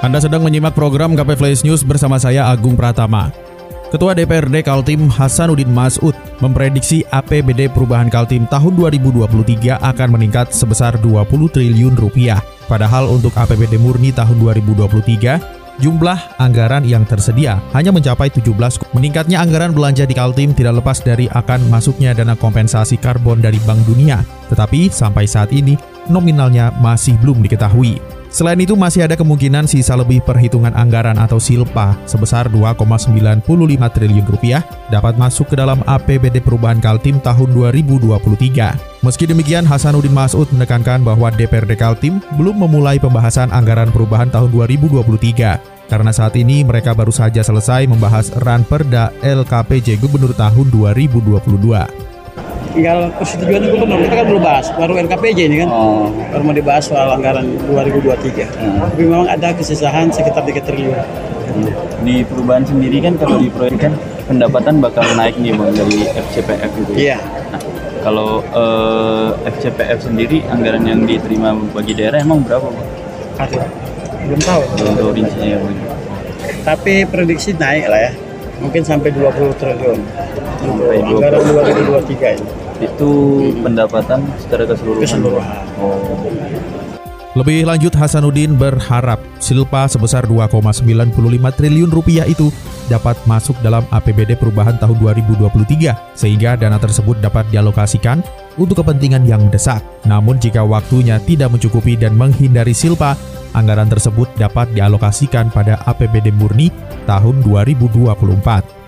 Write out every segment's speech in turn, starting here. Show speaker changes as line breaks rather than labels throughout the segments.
Anda sedang menyimak program KP Flash News bersama saya Agung Pratama. Ketua DPRD Kaltim Hasanuddin Masud memprediksi APBD perubahan Kaltim tahun 2023 akan meningkat sebesar 20 triliun rupiah. Padahal untuk APBD murni tahun 2023, jumlah anggaran yang tersedia hanya mencapai 17. Meningkatnya anggaran belanja di Kaltim tidak lepas dari akan masuknya dana kompensasi karbon dari Bank Dunia. Tetapi sampai saat ini nominalnya masih belum diketahui. Selain itu masih ada kemungkinan sisa lebih perhitungan anggaran atau silpa sebesar 2,95 triliun rupiah dapat masuk ke dalam APBD perubahan Kaltim tahun 2023. Meski demikian, Hasanuddin Masud menekankan bahwa DPRD Kaltim belum memulai pembahasan anggaran perubahan tahun 2023 karena saat ini mereka baru saja selesai membahas Ranperda LKPJ Gubernur tahun 2022
tinggal persetujuan gubernur kita kan belum bahas baru RKPJ ini kan. Oh. baru mau dibahas soal anggaran 2023 hmm. tapi memang ada kesusahan sekitar 3 triliun.
Di perubahan sendiri kan kalau diproyekkan pendapatan bakal naik nih bang dari FCPF itu.
Iya.
Nah, kalau eh, FCPF sendiri anggaran yang diterima bagi daerah emang berapa bang?
Aduh, belum tahu.
Belum tahu rincinya ya bang.
Tapi prediksi naik lah ya. Mungkin sampai 20 triliun sampai anggaran 2023 ini
itu pendapatan secara keseluruhan.
keseluruhan. Oh.
Lebih lanjut Hasanuddin berharap silpa sebesar 2,95 triliun rupiah itu dapat masuk dalam APBD perubahan tahun 2023 sehingga dana tersebut dapat dialokasikan untuk kepentingan yang mendesak. Namun jika waktunya tidak mencukupi dan menghindari silpa, anggaran tersebut dapat dialokasikan pada APBD murni tahun 2024.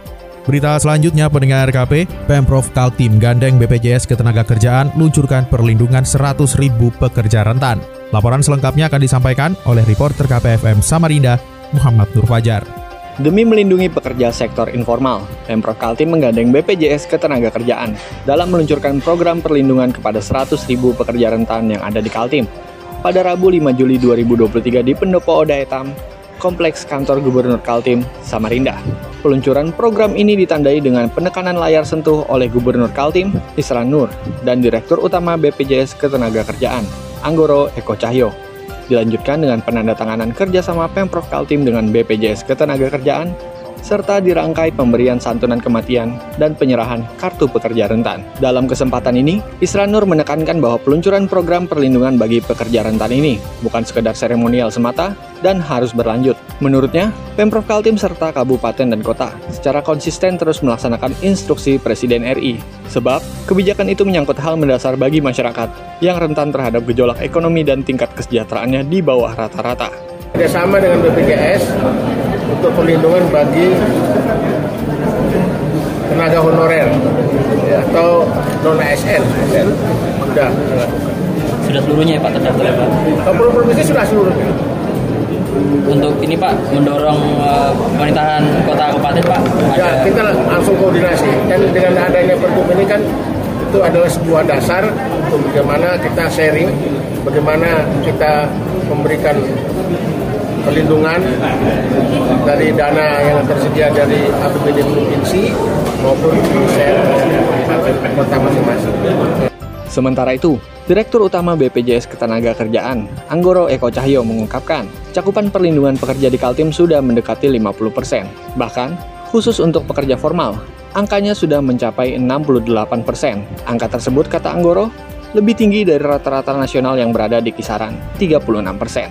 Berita selanjutnya pendengar KP, Pemprov Kaltim gandeng BPJS Ketenagakerjaan luncurkan perlindungan 100 ribu pekerja rentan. Laporan selengkapnya akan disampaikan oleh reporter KPFM Samarinda, Muhammad Nur Fajar.
Demi melindungi pekerja sektor informal, Pemprov Kaltim menggandeng BPJS Ketenagakerjaan dalam meluncurkan program perlindungan kepada 100 ribu pekerja rentan yang ada di Kaltim. Pada Rabu 5 Juli 2023 di Pendopo Oda Etam, Kompleks Kantor Gubernur Kaltim, Samarinda. Peluncuran program ini ditandai dengan penekanan layar sentuh oleh Gubernur Kaltim, Isran Nur, dan Direktur Utama BPJS Ketenagakerjaan, Anggoro Eko Cahyo. Dilanjutkan dengan penandatanganan kerjasama Pemprov Kaltim dengan BPJS Ketenagakerjaan serta dirangkai pemberian santunan kematian dan penyerahan kartu pekerja rentan. Dalam kesempatan ini, Isra Nur menekankan bahwa peluncuran program perlindungan bagi pekerja rentan ini bukan sekedar seremonial semata dan harus berlanjut. Menurutnya, Pemprov Kaltim serta kabupaten dan kota secara konsisten terus melaksanakan instruksi Presiden RI. Sebab, kebijakan itu menyangkut hal mendasar bagi masyarakat yang rentan terhadap gejolak ekonomi dan tingkat kesejahteraannya di bawah rata-rata.
Kerjasama dengan BPJS, untuk perlindungan bagi tenaga honorer ya, atau non ASN sudah
sudah seluruhnya ya Pak terdaftar ya Pak?
Kalau provinsi sudah seluruhnya.
Untuk ini Pak mendorong uh, pemerintahan kota kabupaten Pak.
Ya ada... kita langsung koordinasi dan dengan adanya pergub ini kan itu adalah sebuah dasar untuk bagaimana kita sharing, bagaimana kita memberikan perlindungan dari dana yang tersedia dari APBD provinsi maupun kota masing-masing.
Sementara itu, Direktur Utama BPJS Ketenagakerjaan, Anggoro Eko Cahyo mengungkapkan, cakupan perlindungan pekerja di Kaltim sudah mendekati 50%. Bahkan, khusus untuk pekerja formal, angkanya sudah mencapai 68%. Angka tersebut, kata Anggoro, lebih tinggi dari rata-rata nasional yang berada di kisaran 36 persen.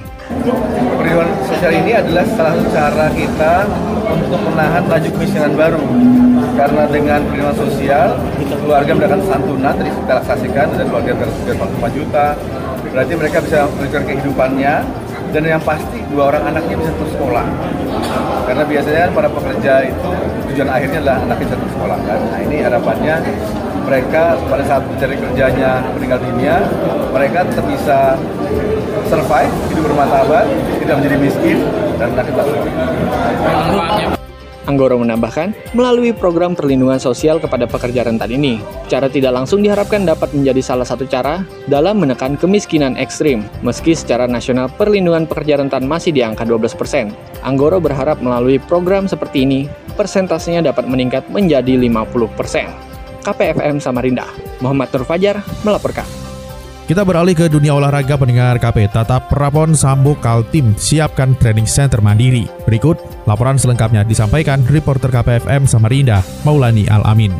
Perlindungan sosial ini adalah salah satu cara kita untuk menahan laju kemiskinan baru. Karena dengan perlindungan sosial, keluarga mendapatkan santunan, tadi kita relaksasikan, dan keluarga tersedia 5 juta, berarti mereka bisa melanjutkan kehidupannya, dan yang pasti dua orang anaknya bisa terus sekolah. Karena biasanya para pekerja itu tujuan akhirnya adalah anaknya bisa terus sekolah kan. Nah ini harapannya mereka pada saat mencari kerjanya meninggal dunia, mereka tetap bisa survive, hidup bermartabat, tidak menjadi miskin, dan nanti
Manfaatnya
Anggoro menambahkan, melalui program perlindungan sosial kepada pekerja rentan ini, cara tidak langsung diharapkan dapat menjadi salah satu cara dalam menekan kemiskinan ekstrim. Meski secara nasional perlindungan pekerja rentan masih di angka 12%, Anggoro berharap melalui program seperti ini, persentasenya dapat meningkat menjadi 50%. KPFM Samarinda, Muhammad Nur Fajar melaporkan.
Kita beralih ke dunia olahraga pendengar KP Tatap Prapon Sambo Kaltim siapkan training center mandiri. Berikut laporan selengkapnya disampaikan reporter KPFM Samarinda, Maulani Al-Amin.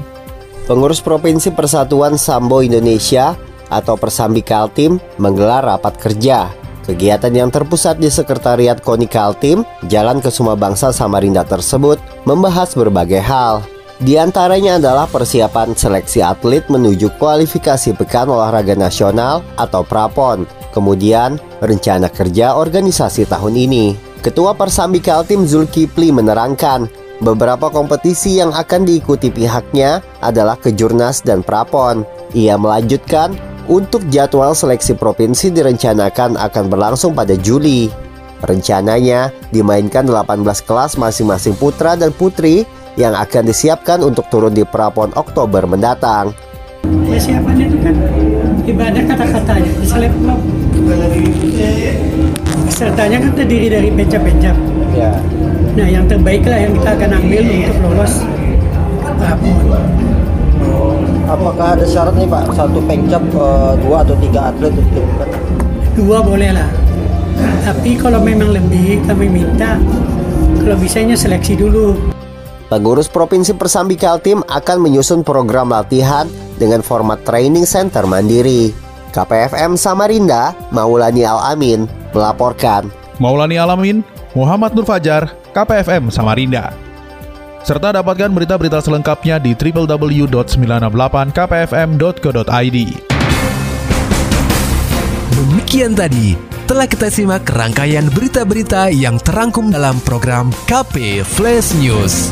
Pengurus Provinsi Persatuan Sambo Indonesia atau Persambi Kaltim menggelar rapat kerja. Kegiatan yang terpusat di Sekretariat KONI Kaltim, Jalan Kesuma Bangsa Samarinda tersebut membahas berbagai hal, di antaranya adalah persiapan seleksi atlet menuju kualifikasi Pekan Olahraga Nasional atau Prapon, kemudian rencana kerja organisasi tahun ini. Ketua Persambi Kaltim Zulkifli menerangkan, beberapa kompetisi yang akan diikuti pihaknya adalah Kejurnas dan Prapon. Ia melanjutkan, untuk jadwal seleksi provinsi direncanakan akan berlangsung pada Juli. Rencananya dimainkan 18 kelas masing-masing putra dan putri yang akan disiapkan untuk turun di Prapon Oktober mendatang.
Persiapan itu kan ibadah kata-katanya selebgram. Pesertanya kan terdiri dari pencap-pencap.
Ya.
Nah yang terbaik lah yang kita akan ambil untuk lolos Prapon.
Apakah ada syarat nih Pak, satu pencap eh, dua atau tiga atlet untuk
Dua boleh lah. Tapi kalau memang lebih kami minta kalau bisanya seleksi dulu.
Pengurus Provinsi Persambi Kaltim akan menyusun program latihan dengan format training center mandiri. KPFM Samarinda, Maulani Al-Amin, melaporkan.
Maulani Alamin, Muhammad Nur Fajar, KPFM Samarinda. Serta dapatkan berita-berita selengkapnya di www.968kpfm.co.id.
Demikian tadi telah kita simak rangkaian berita-berita yang terangkum dalam program KP Flash News.